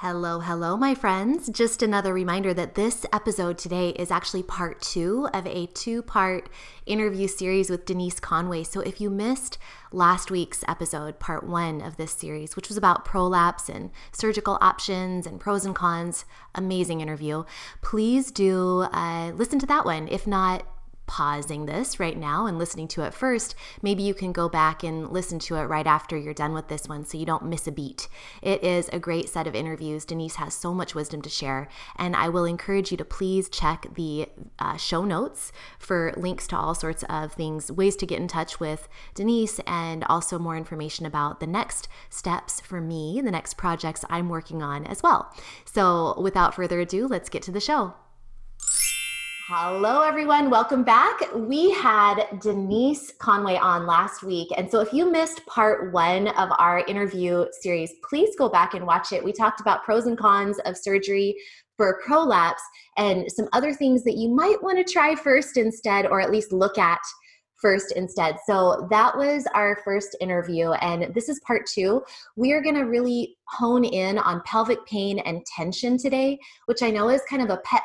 Hello, hello, my friends. Just another reminder that this episode today is actually part two of a two part interview series with Denise Conway. So if you missed last week's episode, part one of this series, which was about prolapse and surgical options and pros and cons, amazing interview, please do uh, listen to that one. If not, pausing this right now and listening to it first, maybe you can go back and listen to it right after you're done with this one so you don't miss a beat. It is a great set of interviews. Denise has so much wisdom to share, and I will encourage you to please check the uh, show notes for links to all sorts of things, ways to get in touch with Denise, and also more information about the next steps for me, the next projects I'm working on as well. So, without further ado, let's get to the show. Hello, everyone. Welcome back. We had Denise Conway on last week. And so, if you missed part one of our interview series, please go back and watch it. We talked about pros and cons of surgery for prolapse and some other things that you might want to try first instead, or at least look at first instead. So that was our first interview, and this is part two. We are going to really hone in on pelvic pain and tension today, which I know is kind of a pet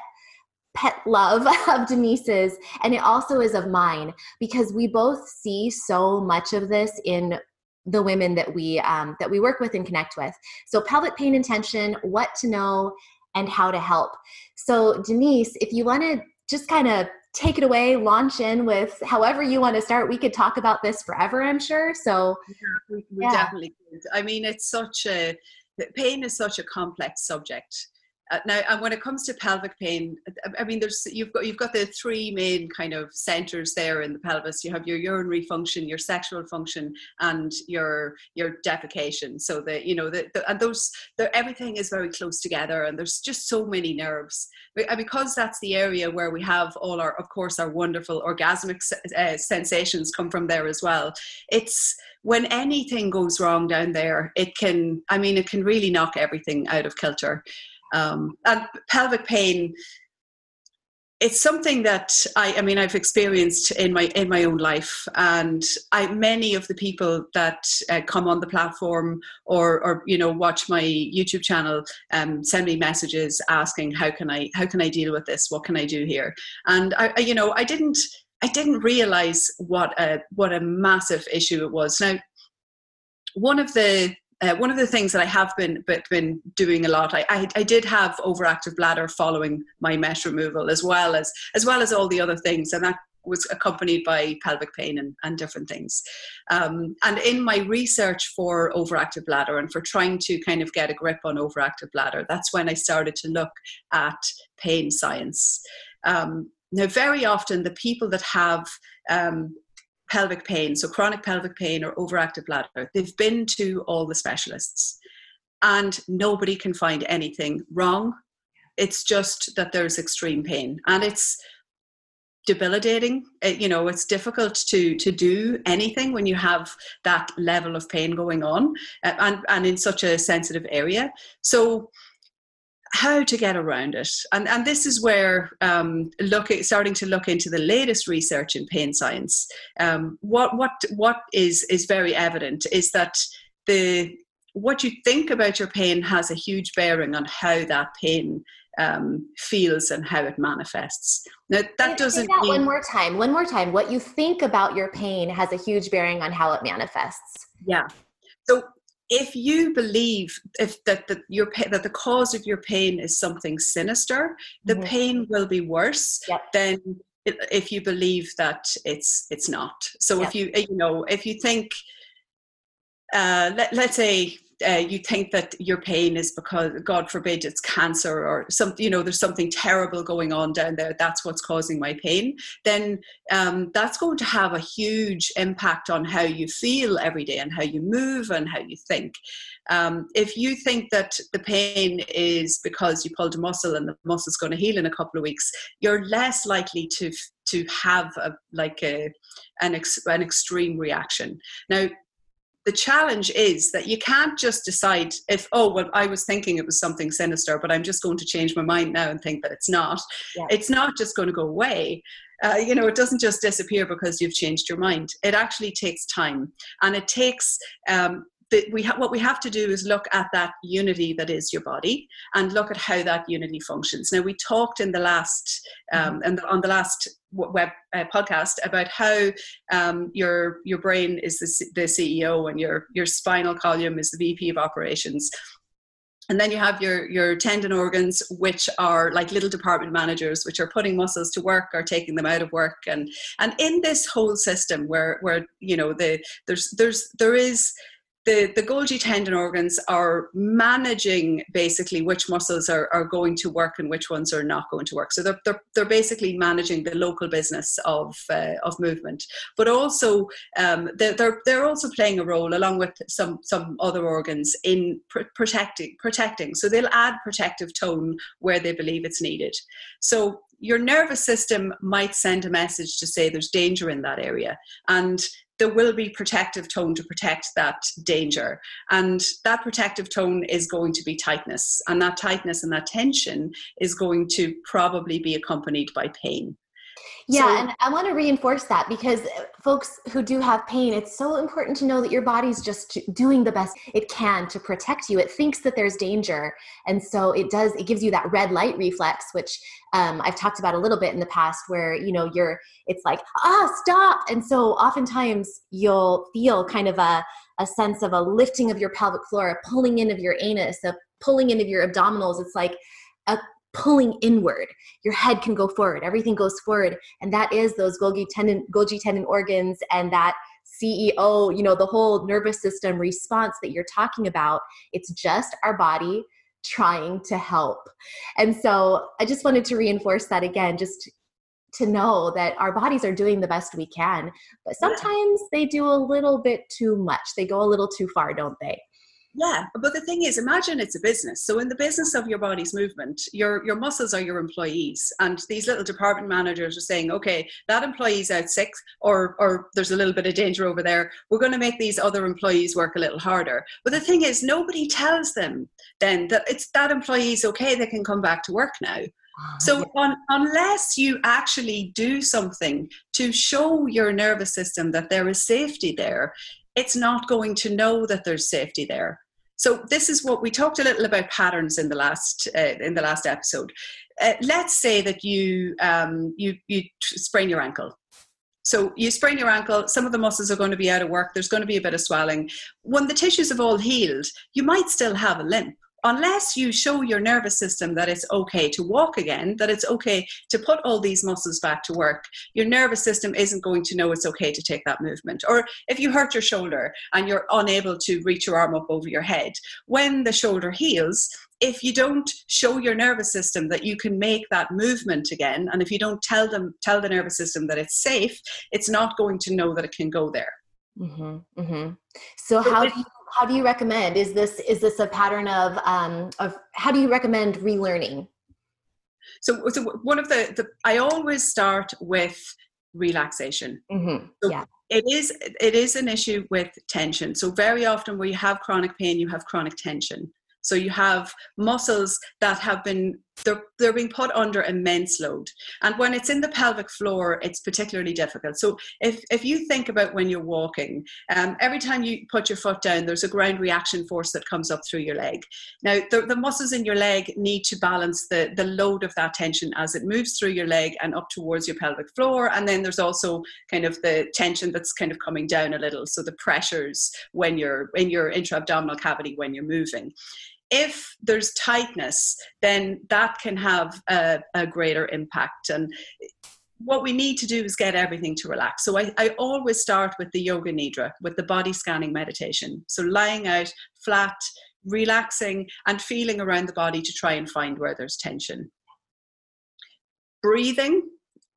pet love of Denise's, and it also is of mine because we both see so much of this in the women that we um, that we work with and connect with. So pelvic pain and tension, what to know and how to help. So Denise, if you want to just kind of take it away, launch in with however you want to start. We could talk about this forever, I'm sure. So yeah, we, we yeah. definitely could. I mean, it's such a pain is such a complex subject uh, now, and when it comes to pelvic pain, I mean, there's you've got you've got the three main kind of centers there in the pelvis. You have your urinary function, your sexual function, and your your defecation. So that you know that and those everything is very close together, and there's just so many nerves. And because that's the area where we have all our, of course, our wonderful orgasmic uh, sensations come from there as well. It's when anything goes wrong down there, it can. I mean, it can really knock everything out of kilter. Um, and pelvic pain, it's something that I, I mean I've experienced in my in my own life, and I many of the people that uh, come on the platform or or you know watch my YouTube channel um, send me messages asking how can I how can I deal with this? What can I do here? And I, I you know I didn't I didn't realize what a what a massive issue it was. Now, one of the uh, one of the things that I have been but been doing a lot, I, I, I did have overactive bladder following my mesh removal, as well as as well as all the other things, and that was accompanied by pelvic pain and, and different things. Um, and in my research for overactive bladder and for trying to kind of get a grip on overactive bladder, that's when I started to look at pain science. Um, now, very often the people that have um, pelvic pain, so chronic pelvic pain or overactive bladder, they've been to all the specialists and nobody can find anything wrong. It's just that there's extreme pain and it's debilitating. It, you know, it's difficult to to do anything when you have that level of pain going on and, and in such a sensitive area. So how to get around it. And, and this is where um, looking, starting to look into the latest research in pain science. Um, what what what is is very evident is that the what you think about your pain has a huge bearing on how that pain um, feels and how it manifests. Now that doesn't that mean, one more time. One more time. What you think about your pain has a huge bearing on how it manifests. Yeah. So if you believe if that the, your that the cause of your pain is something sinister, the mm-hmm. pain will be worse yep. than if you believe that it's it's not. So yep. if you you know if you think, uh, let let's say uh, you think that your pain is because god forbid it's cancer or something you know there's something terrible going on down there that's what's causing my pain then um, that's going to have a huge impact on how you feel every day and how you move and how you think. Um, if you think that the pain is because you pulled a muscle and the muscle's going to heal in a couple of weeks you're less likely to to have a like a an, ex, an extreme reaction. Now the challenge is that you can't just decide if oh well i was thinking it was something sinister but i'm just going to change my mind now and think that it's not. Yeah. it's not just going to go away. Uh, you know it doesn't just disappear because you've changed your mind. It actually takes time and it takes um, we ha- what we have to do is look at that unity that is your body and look at how that unity functions. Now, we talked in the last um, mm-hmm. and on the last web uh, podcast about how um, your your brain is the, the CEO and your your spinal column is the VP of operations. And then you have your, your tendon organs, which are like little department managers, which are putting muscles to work or taking them out of work. And and in this whole system where where you know the there's there's there is the, the Golgi tendon organs are managing basically which muscles are, are going to work and which ones are not going to work. So they're, they're, they're basically managing the local business of, uh, of movement. But also, um, they're, they're, they're also playing a role along with some, some other organs in pr- protecting, protecting. So they'll add protective tone where they believe it's needed. So your nervous system might send a message to say there's danger in that area. And there will be protective tone to protect that danger. And that protective tone is going to be tightness. And that tightness and that tension is going to probably be accompanied by pain. Yeah, so, and I want to reinforce that because uh, folks who do have pain, it's so important to know that your body's just doing the best it can to protect you. It thinks that there's danger, and so it does. It gives you that red light reflex, which um, I've talked about a little bit in the past, where you know you're. It's like ah, stop, and so oftentimes you'll feel kind of a a sense of a lifting of your pelvic floor, a pulling in of your anus, a pulling in of your abdominals. It's like a pulling inward. Your head can go forward. Everything goes forward. And that is those Golgi tendon, Golgi tendon organs and that CEO, you know, the whole nervous system response that you're talking about. It's just our body trying to help. And so I just wanted to reinforce that again, just to know that our bodies are doing the best we can. But sometimes they do a little bit too much. They go a little too far, don't they? Yeah, but the thing is, imagine it's a business. So in the business of your body's movement, your your muscles are your employees, and these little department managers are saying, okay, that employee's out sick, or or there's a little bit of danger over there. We're going to make these other employees work a little harder. But the thing is, nobody tells them then that it's that employee's okay; they can come back to work now. So, on, unless you actually do something to show your nervous system that there is safety there, it's not going to know that there's safety there. So this is what we talked a little about patterns in the last uh, in the last episode. Uh, let's say that you um, you you sprain your ankle. So you sprain your ankle, some of the muscles are going to be out of work, there's going to be a bit of swelling. When the tissues have all healed, you might still have a limp unless you show your nervous system that it's okay to walk again, that it's okay to put all these muscles back to work, your nervous system isn't going to know it's okay to take that movement. Or if you hurt your shoulder and you're unable to reach your arm up over your head, when the shoulder heals, if you don't show your nervous system that you can make that movement again, and if you don't tell them tell the nervous system that it's safe, it's not going to know that it can go there. Mm-hmm, mm-hmm. So how do you how do you recommend is this is this a pattern of um, of how do you recommend relearning? So, so one of the, the i always start with relaxation. Mm-hmm. so yeah. it is it is an issue with tension. So very often where you have chronic pain you have chronic tension. So you have muscles that have been they're, they're being put under immense load. And when it's in the pelvic floor, it's particularly difficult. So if, if you think about when you're walking, um, every time you put your foot down, there's a ground reaction force that comes up through your leg. Now, the, the muscles in your leg need to balance the, the load of that tension as it moves through your leg and up towards your pelvic floor. And then there's also kind of the tension that's kind of coming down a little. So the pressures when you're in your intra-abdominal cavity when you're moving if there's tightness, then that can have a, a greater impact. And what we need to do is get everything to relax. So I, I always start with the yoga nidra, with the body scanning meditation. So lying out flat, relaxing, and feeling around the body to try and find where there's tension. Breathing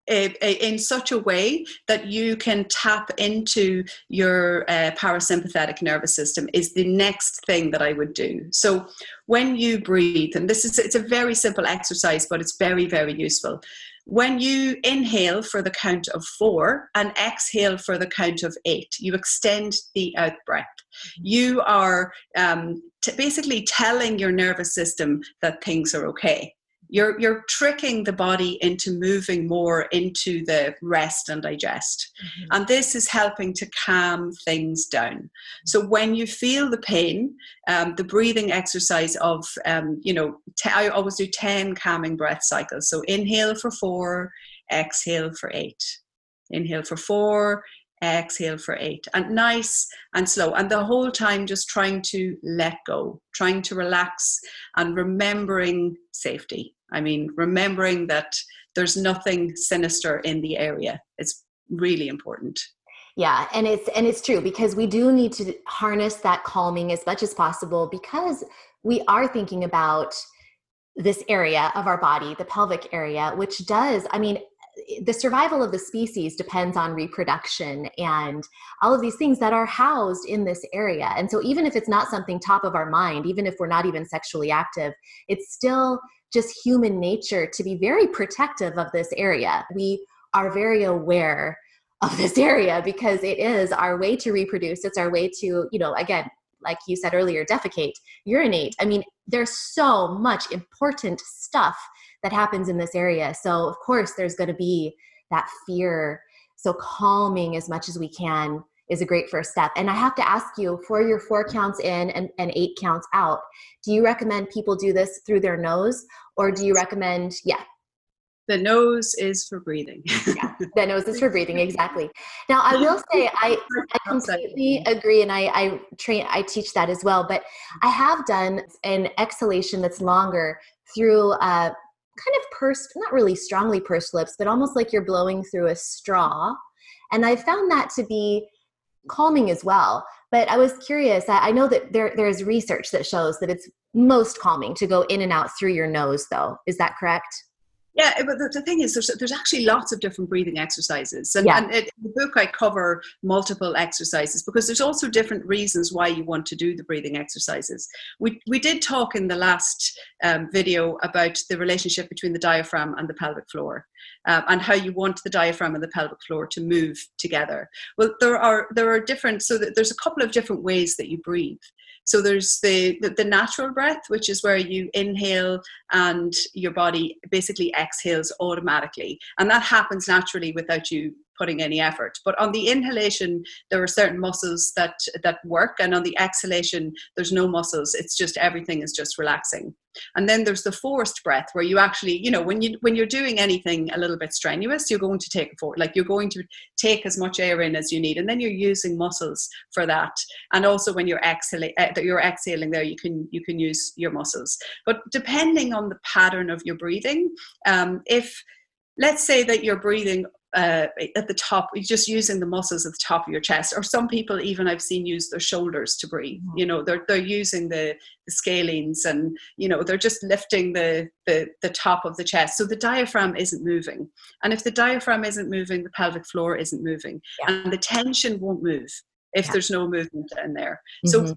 in such a way that you can tap into your uh, parasympathetic nervous system is the next thing that I would do. So when you breathe, and this is it's a very simple exercise, but it's very very useful. When you inhale for the count of four and exhale for the count of eight, you extend the out breath. Mm-hmm. You are um, t- basically telling your nervous system that things are okay you're you're tricking the body into moving more into the rest and digest. Mm-hmm. and this is helping to calm things down. So when you feel the pain um, the breathing exercise of um, you know t- I always do 10 calming breath cycles. So inhale for four exhale for eight. Inhale for four exhale for eight. And nice and slow. And the whole time just trying to let go trying to relax and remembering safety. I mean remembering that there's nothing sinister in the area. It's really important. Yeah and it's and it's true because we do need to harness that calming as much as possible because we are thinking about this area of our body the pelvic area which does i mean the survival of the species depends on reproduction and all of these things that are housed in this area. And so, even if it's not something top of our mind, even if we're not even sexually active, it's still just human nature to be very protective of this area. We are very aware of this area because it is our way to reproduce. It's our way to, you know, again, like you said earlier, defecate, urinate. I mean, there's so much important stuff that happens in this area. So, of course, there's going to be that fear. So, calming as much as we can is a great first step. And I have to ask you for your four counts in and, and eight counts out, do you recommend people do this through their nose or do you recommend, yeah, the nose is for breathing. yeah, the nose is for breathing, exactly. Now, I will say I, I completely agree, and I, I train, I teach that as well. But I have done an exhalation that's longer through uh, kind of pursed, not really strongly pursed lips, but almost like you're blowing through a straw. And I found that to be calming as well. But I was curious. I know that there there's research that shows that it's most calming to go in and out through your nose, though. Is that correct? Yeah, but the, the, thing is, there's, there's actually lots of different breathing exercises. And, yeah. and it, in the book, I cover multiple exercises because there's also different reasons why you want to do the breathing exercises. We, we did talk in the last um, video about the relationship between the diaphragm and the pelvic floor. Um, and how you want the diaphragm and the pelvic floor to move together. Well, there are there are different. So there's a couple of different ways that you breathe. So there's the, the, the natural breath, which is where you inhale and your body basically exhales automatically, and that happens naturally without you putting any effort. But on the inhalation, there are certain muscles that that work, and on the exhalation, there's no muscles. It's just everything is just relaxing. And then there's the forced breath, where you actually, you know, when you when you're doing anything a little bit strenuous, you're going to take for like you're going to take as much air in as you need, and then you're using muscles for that. And also when you're exhaling, uh, you're exhaling there, you can you can use your muscles. But depending on the pattern of your breathing, um, if let's say that you're breathing uh, at the top, just using the muscles at the top of your chest. Or some people, even I've seen, use their shoulders to breathe. Mm-hmm. You know, they're they're using the the scalenes, and you know, they're just lifting the the the top of the chest. So the diaphragm isn't moving, and if the diaphragm isn't moving, the pelvic floor isn't moving, yeah. and the tension won't move if yeah. there's no movement in there. Mm-hmm. So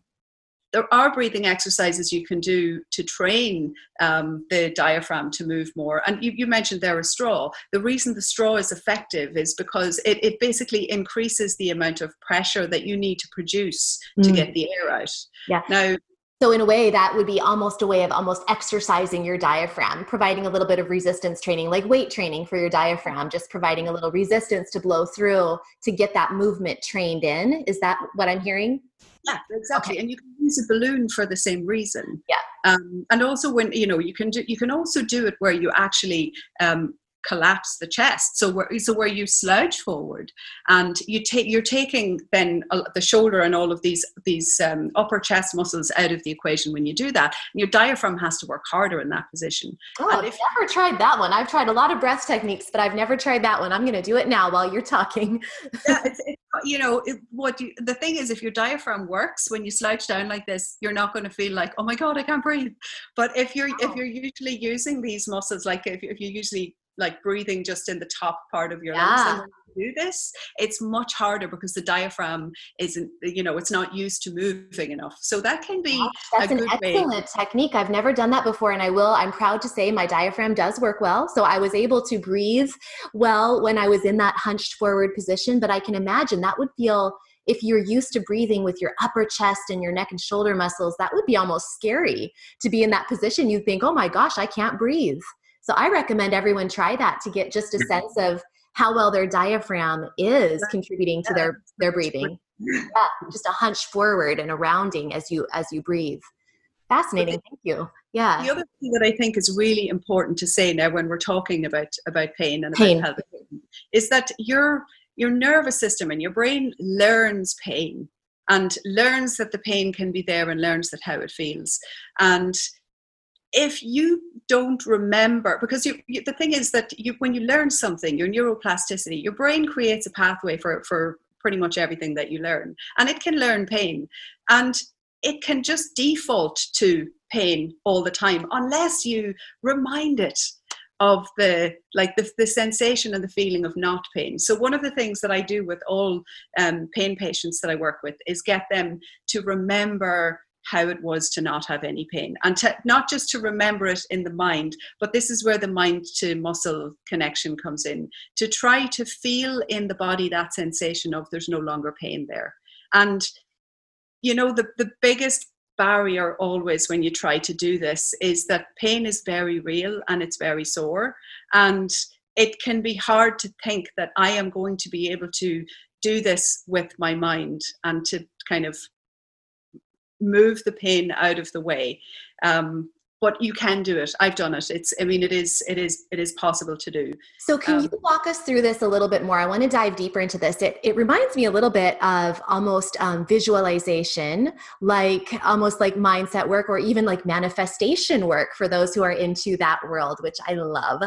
there are breathing exercises you can do to train um, the diaphragm to move more. And you, you, mentioned there a straw. The reason the straw is effective is because it, it basically increases the amount of pressure that you need to produce mm. to get the air out. Yeah. Now, so in a way, that would be almost a way of almost exercising your diaphragm, providing a little bit of resistance training, like weight training for your diaphragm, just providing a little resistance to blow through to get that movement trained in. Is that what I'm hearing? Yeah, exactly. Okay. And you can use a balloon for the same reason. Yeah. Um, and also when you know you can do you can also do it where you actually um, collapse the chest. So where so where you slouch forward and you take you're taking then the shoulder and all of these these um, upper chest muscles out of the equation when you do that. And your diaphragm has to work harder in that position. Oh, I've never tried that one. I've tried a lot of breath techniques, but I've never tried that one. I'm going to do it now while you're talking. yeah, it's, it's, you know it, what you, the thing is, if your diaphragm works when you slouch down like this, you're not going to feel like oh my god, I can't breathe. But if you're oh. if you're usually using these muscles, like if, if you usually like breathing just in the top part of your yeah. lungs do this it's much harder because the diaphragm isn't you know it's not used to moving enough so that can be that's an excellent way. technique i've never done that before and i will i'm proud to say my diaphragm does work well so i was able to breathe well when i was in that hunched forward position but i can imagine that would feel if you're used to breathing with your upper chest and your neck and shoulder muscles, that would be almost scary to be in that position. You'd think, oh my gosh, I can't breathe. So I recommend everyone try that to get just a sense of how well their diaphragm is contributing to their their breathing. Yeah, just a hunch forward and a rounding as you as you breathe. Fascinating. Thank you. Yeah. The other thing that I think is really important to say now when we're talking about about pain and pain. about health is that your your nervous system and your brain learns pain and learns that the pain can be there and learns that how it feels. And if you don't remember because you, you, the thing is that you, when you learn something your neuroplasticity your brain creates a pathway for, for pretty much everything that you learn and it can learn pain and it can just default to pain all the time unless you remind it of the like the, the sensation and the feeling of not pain. So one of the things that i do with all um, pain patients that i work with is get them to remember how it was to not have any pain. And to, not just to remember it in the mind but this is where the mind to muscle connection comes in. To try to feel in the body that sensation of there's no longer pain there. And you know the, the biggest barrier always when you try to do this is that pain is very real and it's very sore. And it can be hard to think that i am going to be able to do this with my mind and to kind of move the pain out of the way. Um, but you can do it. I've done it. It's i mean it is it is it is possible to do. So can um, you walk us through this a little bit more? I want to dive deeper into this. It, it reminds me a little bit of almost um, visualization like almost like mindset work or even like manifestation work for those who are into that world which i love.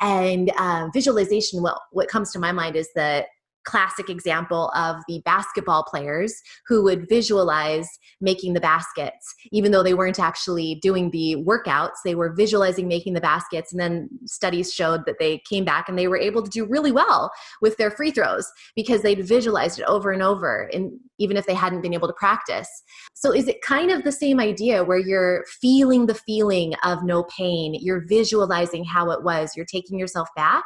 And um, visualization well what comes to my mind is that classic example of the basketball players who would visualize making the baskets. Even though they weren't actually doing the workouts they were visualizing making the baskets and then studies showed that they came back and they were able to do really well with their free throws because they'd visualized it over and over and even if they hadn't been able to practice. So is it kind of the same idea where you're feeling the feeling of no pain you're visualizing how it was you're taking yourself back?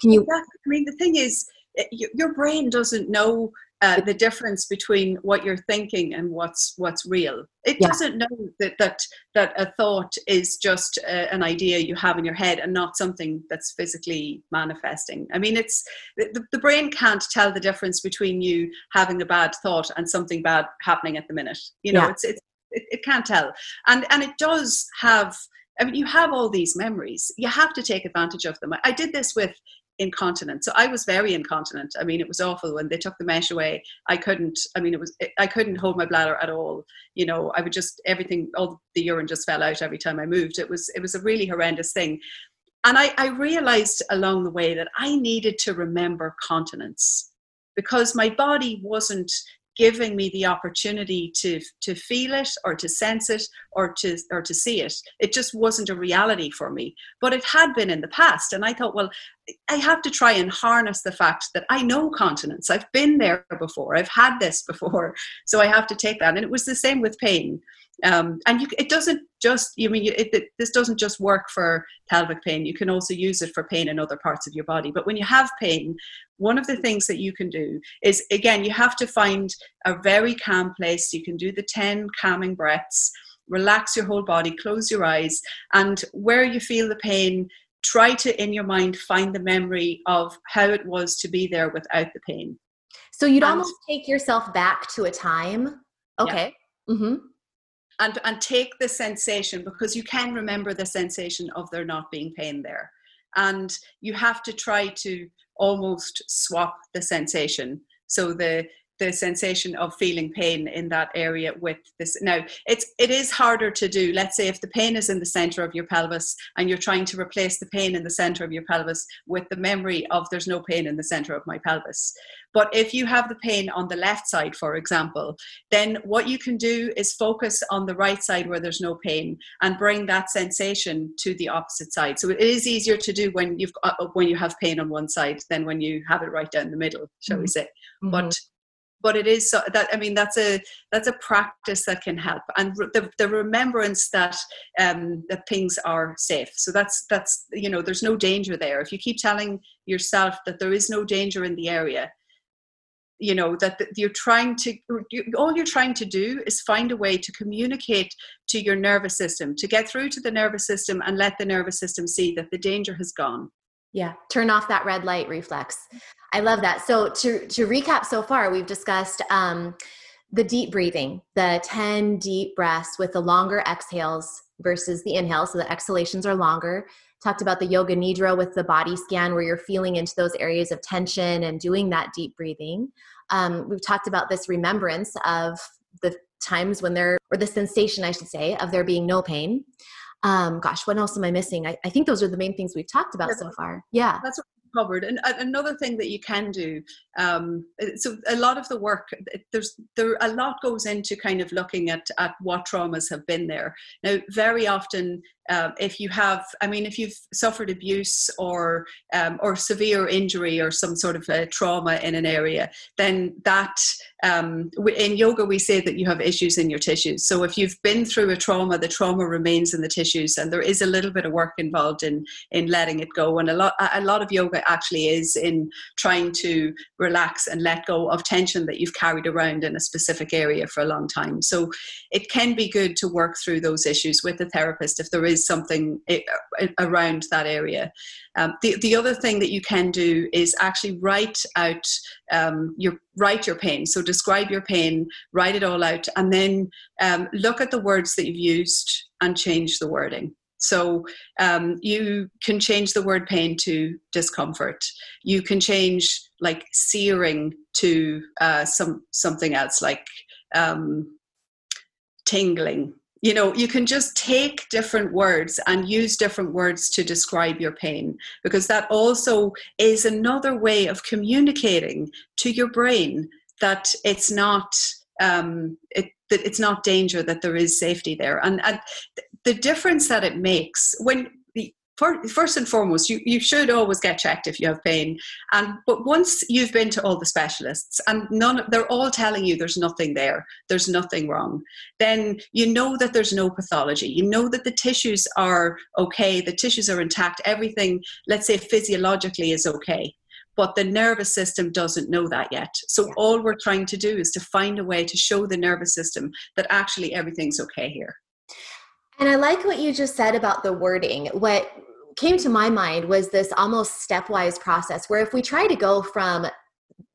Can you i mean the thing is your brain doesn't know uh, the difference between what you're thinking and what's what's real. It yeah. doesn't know that that that a thought is just a, an idea you have in your head and not something that's physically manifesting. I mean, it's the, the brain can't tell the difference between you having a bad thought and something bad happening at the minute. You know, yeah. it's it's it, it can't tell, and and it does have. I mean, you have all these memories. You have to take advantage of them. I did this with incontinent. So I was very incontinent. I mean, it was awful when they took the mesh away. I couldn't. I mean, it was. I couldn't hold my bladder at all. You know, I would just everything. All the urine just fell out every time I moved. It was. It was a really horrendous thing. And I, I realized along the way that I needed to remember continence because my body wasn't giving me the opportunity to to feel it or to sense it or to or to see it. It just wasn't a reality for me but it had been in the past. And i thought well i have to try and harness the fact that i know continence. I've been there before. I've had this before. So i have to take that. And it was the same with pain um, and you, it doesn't just you mean it, it, this doesn't just work for pelvic pain. You can also use it for pain in other parts of your body. But when you have pain one of the things that you can do is again you have to find a very calm place. You can do the 10 calming breaths relax your whole body close your eyes and where you feel the pain try to in your mind find the memory of how it was to be there without the pain. So you'd and, almost take yourself back to a time. Okay. Yeah. mm-hmm and and take the sensation because you can remember the sensation of there not being pain there and you have to try to almost swap the sensation. So the the sensation of feeling pain in that area with this. Now it's it is harder to do. Let's say if the pain is in the center of your pelvis and you're trying to replace the pain in the center of your pelvis with the memory of there's no pain in the center of my pelvis. But if you have the pain on the left side for example then what you can do is focus on the right side where there's no pain and bring that sensation to the opposite side. So it is easier to do when you've uh, when you have pain on one side than when you have it right down the middle shall mm-hmm. we say mm-hmm. but but it is so that i mean that's a that's a practice that can help. And the, the remembrance that um that things are safe. So that's that's you know there's no danger there. If you keep telling yourself that there is no danger in the area you know that you're trying to all you're trying to do is find a way to communicate to your nervous system to get through to the nervous system and let the nervous system see that the danger has gone yeah turn off that red light reflex I love that. So to to recap so far, we've discussed um, the deep breathing, the 10 deep breaths with the longer exhales versus the inhale. So the exhalations are longer. Talked about the yoga nidra with the body scan where you're feeling into those areas of tension and doing that deep breathing. Um, we've talked about this remembrance of the times when there, or the sensation, I should say, of there being no pain. Um, gosh, what else am I missing? I, I think those are the main things we've talked about so far. Yeah. That's covered. And another thing that you can do, um, so a lot of the work, there's there a lot goes into kind of looking at at what traumas have been there. Now, very often uh, if you have, I mean, if you've suffered abuse or um, or severe injury or some sort of a trauma in an area, then that um, in yoga we say that you have issues in your tissues. So if you've been through a trauma, the trauma remains in the tissues, and there is a little bit of work involved in in letting it go. And a lot a lot of yoga actually is in trying to relax and let go of tension that you've carried around in a specific area for a long time. So it can be good to work through those issues with a therapist if there is is something around that area. Um, the, the other thing that you can do is actually write out um, your write your pain. So describe your pain, write it all out, and then um, look at the words that you've used and change the wording. So um, you can change the word pain to discomfort. You can change like searing to uh, some something else like um, tingling you know you can just take different words and use different words to describe your pain because that also is another way of communicating to your brain that it's not um, it, that it's not danger that there is safety there. And, and the difference that it makes when first and foremost, you, you should always get checked if you have pain. And but once you've been to all the specialists and none they're all telling you there's nothing there, there's nothing wrong, then you know that there's no pathology. You know that the tissues are okay, the tissues are intact, everything, let's say physiologically is okay. But the nervous system doesn't know that yet. So yeah. all we're trying to do is to find a way to show the nervous system that actually everything's okay here. And I like what you just said about the wording. What came to my mind was this almost stepwise process where if we try to go from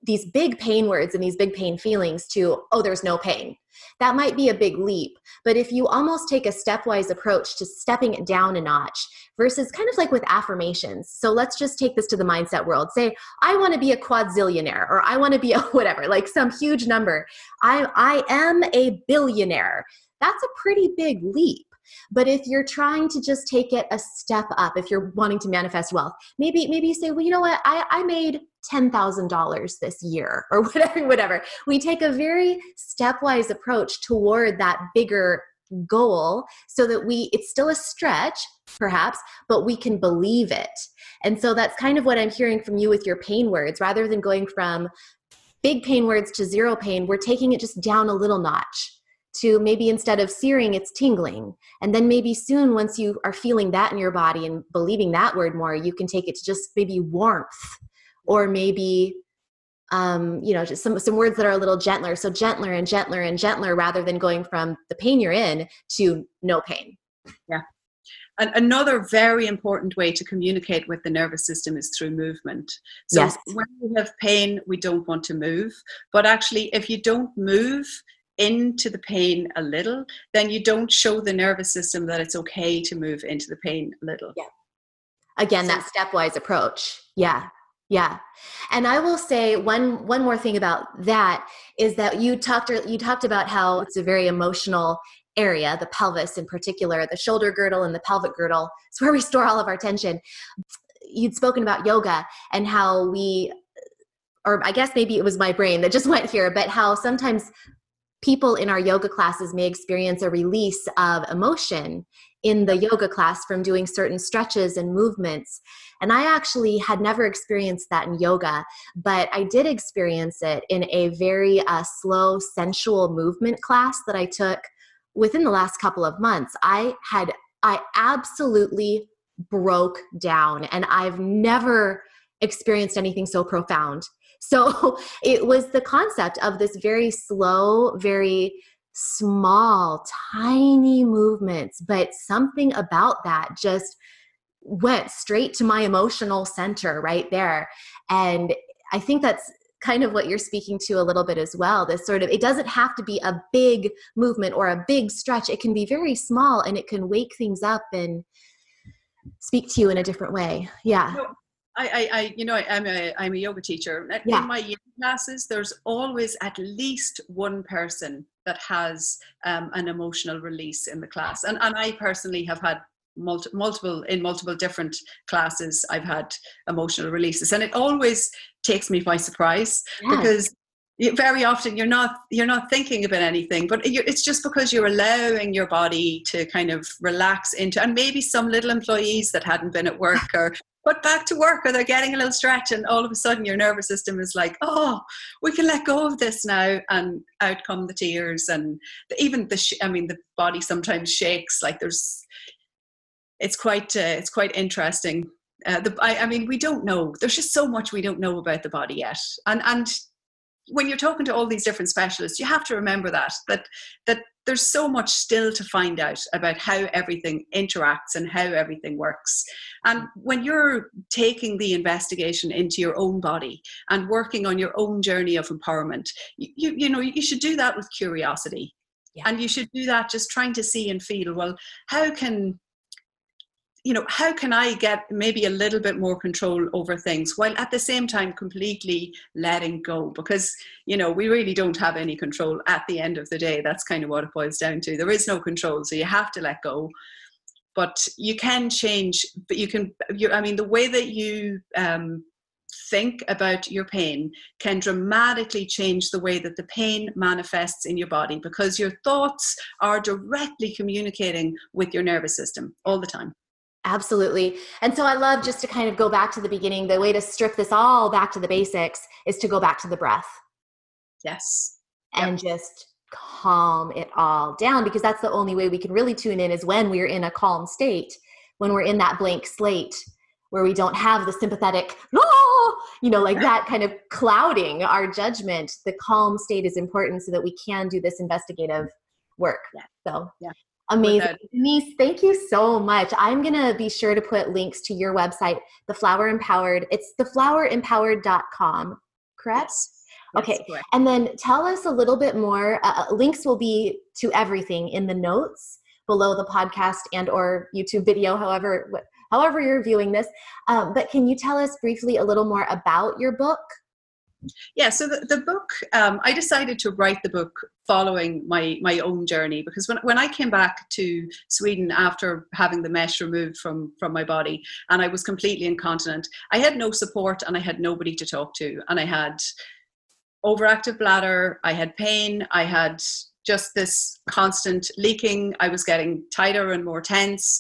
these big pain words and these big pain feelings to, oh, there's no pain, that might be a big leap. But if you almost take a stepwise approach to stepping it down a notch versus kind of like with affirmations. So let's just take this to the mindset world. Say, I want to be a quadzillionaire or I want to be a whatever, like some huge number. I, I am a billionaire. That's a pretty big leap but if you're trying to just take it a step up, if you're wanting to manifest wealth, maybe maybe you say, well, you know what, I, I made $10,000 this year or whatever, whatever. We take a very stepwise approach toward that bigger goal so that we it's still a stretch perhaps but we can believe it. And so that's kind of what i'm hearing from you with your pain words. Rather than going from big pain words to zero pain we're taking it just down a little notch to maybe instead of searing, it's tingling. And then maybe soon, once you are feeling that in your body and believing that word more, you can take it to just maybe warmth or maybe um, you know, just some some words that are a little gentler. So gentler and gentler and gentler rather than going from the pain you're in to no pain. Yeah. And another very important way to communicate with the nervous system is through movement. So yes. when we have pain, we don't want to move. But actually, if you don't move, into the pain a little, then you don't show the nervous system that it's okay to move into the pain a little. Yeah. again so, that stepwise approach. Yeah. Yeah. And i will say one one more thing about that is that you talked you talked about how it's a very emotional area the pelvis in particular the shoulder girdle and the pelvic girdle. It's where we store all of our tension. You'd spoken about yoga and how we or i guess maybe it was my brain that just went here but how sometimes people in our yoga classes may experience a release of emotion in the yoga class from doing certain stretches and movements. And I actually had never experienced that in yoga, but I did experience it in a very uh, slow, sensual movement class that I took within the last couple of months. I had, I absolutely broke down, and I've never experienced anything so profound. So it was the concept of this very slow, very small, tiny movements, but something about that just went straight to my emotional center right there. And I think that's kind of what you're speaking to a little bit as well. This sort of, it doesn't have to be a big movement or a big stretch, it can be very small and it can wake things up and speak to you in a different way. Yeah. I, I, you know, I'm a, I'm a yoga teacher. Yeah. In my yoga classes, there's always at least one person that has um, an emotional release in the class. And, and I personally have had multi, multiple, in multiple different classes, I've had emotional releases. And it always takes me by surprise yes. because very often you're not you're not thinking about anything but it's just because you're allowing your body to kind of relax into and maybe some little employees that hadn't been at work or back to work or they're getting a little stretch and all of a sudden your nervous system is like oh we can let go of this now and out come the tears and even the sh- i mean the body sometimes shakes like there's it's quite uh, it's quite interesting. Uh, the, I, I mean we don't know there's just so much we don't know about the body yet. And and when you're talking to all these different specialists you have to remember that that that there's so much still to find out about how everything interacts and how everything works. And when you're taking the investigation into your own body and working on your own journey of empowerment, you, you know, you should do that with curiosity. Yeah. And you should do that just trying to see and feel, well, how can you know how can i get maybe a little bit more control over things while at the same time completely letting go? Because you know we really don't have any control at the end of the day. That's kind of what it boils down to. There is no control so you have to let go. But you can change but you can you i mean the way that you um, think about your pain can dramatically change the way that the pain manifests in your body because your thoughts are directly communicating with your nervous system all the time Absolutely. And so I love just to kind of go back to the beginning. The way to strip this all back to the basics is to go back to the breath. Yes. And yep. just calm it all down because that's the only way we can really tune in is when we're in a calm state, when we're in that blank slate where we don't have the sympathetic, oh, you know, like that kind of clouding our judgment. The calm state is important so that we can do this investigative work. Yeah. So, yeah. Amazing. Denise, thank you so much. I'm going to be sure to put links to your website, The Flower Empowered. It's theflowerempowered.com, correct? Yes. Okay. Yes, and then tell us a little bit more. Uh, uh, links will be to everything in the notes below the podcast and or YouTube video, however, however you're viewing this. Um, but can you tell us briefly a little more about your book? Yeah, so the, the book, um, I decided to write the book following my, my own journey because when, when I came back to Sweden after having the mesh removed from, from my body and I was completely incontinent, I had no support and I had nobody to talk to. And I had overactive bladder, I had pain, I had just this constant leaking, I was getting tighter and more tense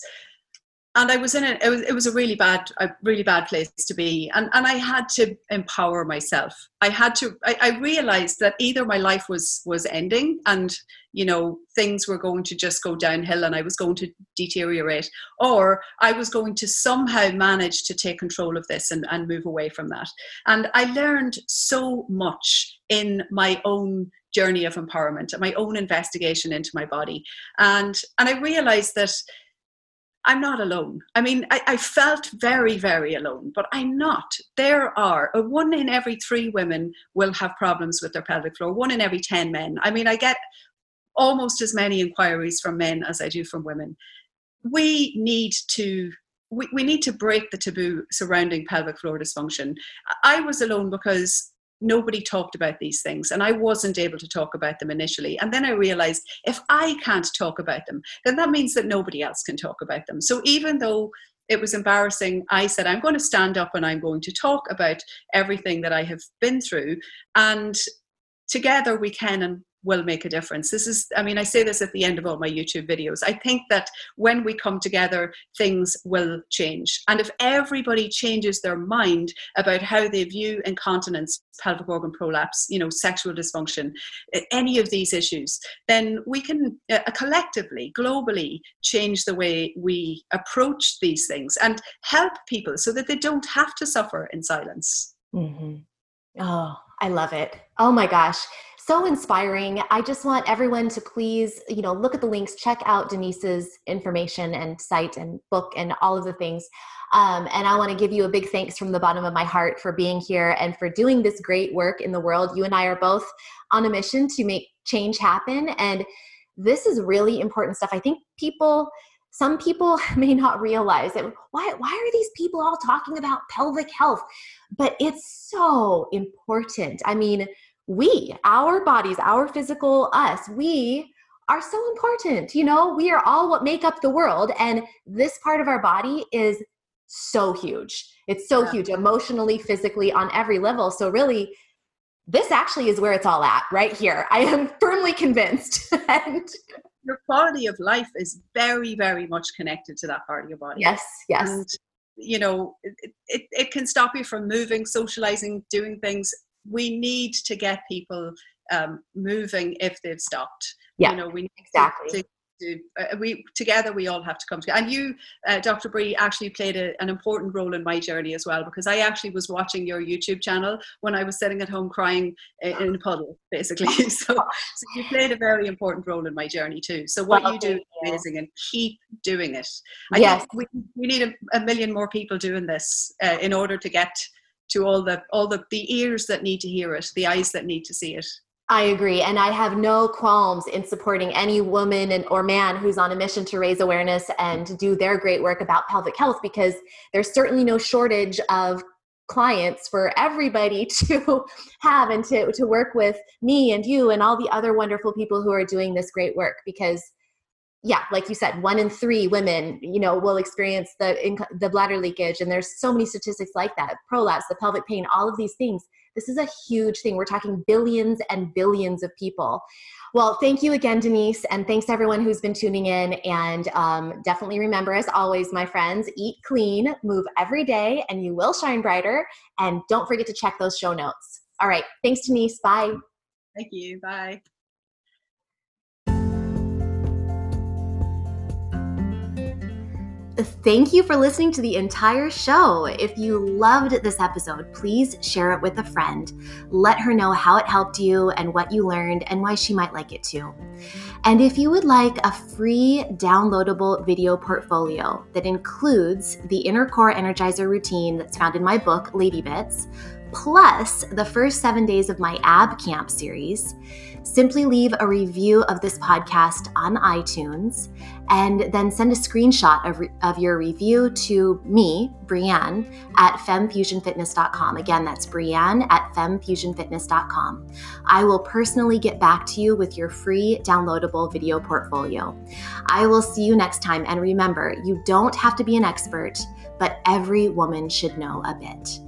and I was in it. It was, it was a really bad, a really bad place to be, and and I had to empower myself. I had to. I, I realized that either my life was was ending, and you know things were going to just go downhill, and I was going to deteriorate, or I was going to somehow manage to take control of this and and move away from that. And I learned so much in my own journey of empowerment, my own investigation into my body, and and I realized that I'm not alone. I mean, I, I, felt very, very alone, but I'm not. There are a one in every three women will have problems with their pelvic floor, one in every 10 men. I mean, I get almost as many inquiries from men as I do from women. We need to we, we need to break the taboo surrounding pelvic floor dysfunction. I was alone because nobody talked about these things and i wasn't able to talk about them initially. And then i realized if i can't talk about them then that means that nobody else can talk about them. So even though it was embarrassing i said i'm going to stand up and i'm going to talk about everything that i have been through. And together we can and will make a difference. This is, I mean, I say this at the end of all my YouTube videos. I think that when we come together, things will change. And if everybody changes their mind about how they view incontinence, pelvic organ prolapse, you know, sexual dysfunction, any of these issues, then we can uh, collectively, globally change the way we approach these things and help people so that they don't have to suffer in silence. Mm-hmm. Oh, I love it. Oh my gosh so inspiring. I just want everyone to please, you know, look at the links, check out Denise's information and site and book and all of the things. Um, and I want to give you a big thanks from the bottom of my heart for being here and for doing this great work in the world. You and I are both on a mission to make change happen. And this is really important stuff. I think people, some people may not realize that why, why are these people all talking about pelvic health? But it's so important. I mean, we, our bodies, our physical us, we are so important. You know, we are all what make up the world. And this part of our body is so huge. It's so yeah. huge emotionally, physically, on every level. So, really, this actually is where it's all at, right here. I am firmly convinced. and your quality of life is very, very much connected to that part of your body. Yes, yes. And, you know, it, it, it can stop you from moving, socializing, doing things we need to get people um, moving if they've stopped. Yeah, you know, we need exactly. To, to, uh, we together we all have to come together. And you, uh, Dr. Bree, actually played a, an important role in my journey as well because I actually was watching your YouTube channel when I was sitting at home crying in a puddle, basically. so, so you played a very important role in my journey too. So what well, you do is amazing, and keep doing it. I yes. we we need a, a, million more people doing this uh, in order to get to all the all the the ears that need to hear it the eyes that need to see it I agree. And I have no qualms in supporting any woman and, or man who's on a mission to raise awareness and do their great work about pelvic health because there's certainly no shortage of clients for everybody to have and to, to work with me and you and all the other wonderful people who are doing this great work because yeah like you said one in three women you know will experience the the bladder leakage and there's so many statistics like that prolapse the pelvic pain all of these things. This is a huge thing. We're talking billions and billions of people. Well thank you again denise and thanks everyone who's been tuning in and um, definitely remember as always my friends eat clean move every day and you will shine brighter and don't forget to check those show notes. All right thanks denise. Bye. Thank you. Bye Thank you for listening to the entire show. If you loved this episode, please share it with a friend. Let her know how it helped you and what you learned and why she might like it too. And if you would like a free downloadable video portfolio that includes the inner core energizer routine that's found in my book, Lady Bits, plus the first seven days of my ab camp series, simply leave a review of this podcast on iTunes and then send a screenshot of, re- of your review to me, Brianne, at femfusionfitness.com. Again, that's Brianne at femfusionfitness.com. I will personally get back to you with your free downloadable video portfolio. I will see you next time. And remember, you don't have to be an expert, but every woman should know a bit.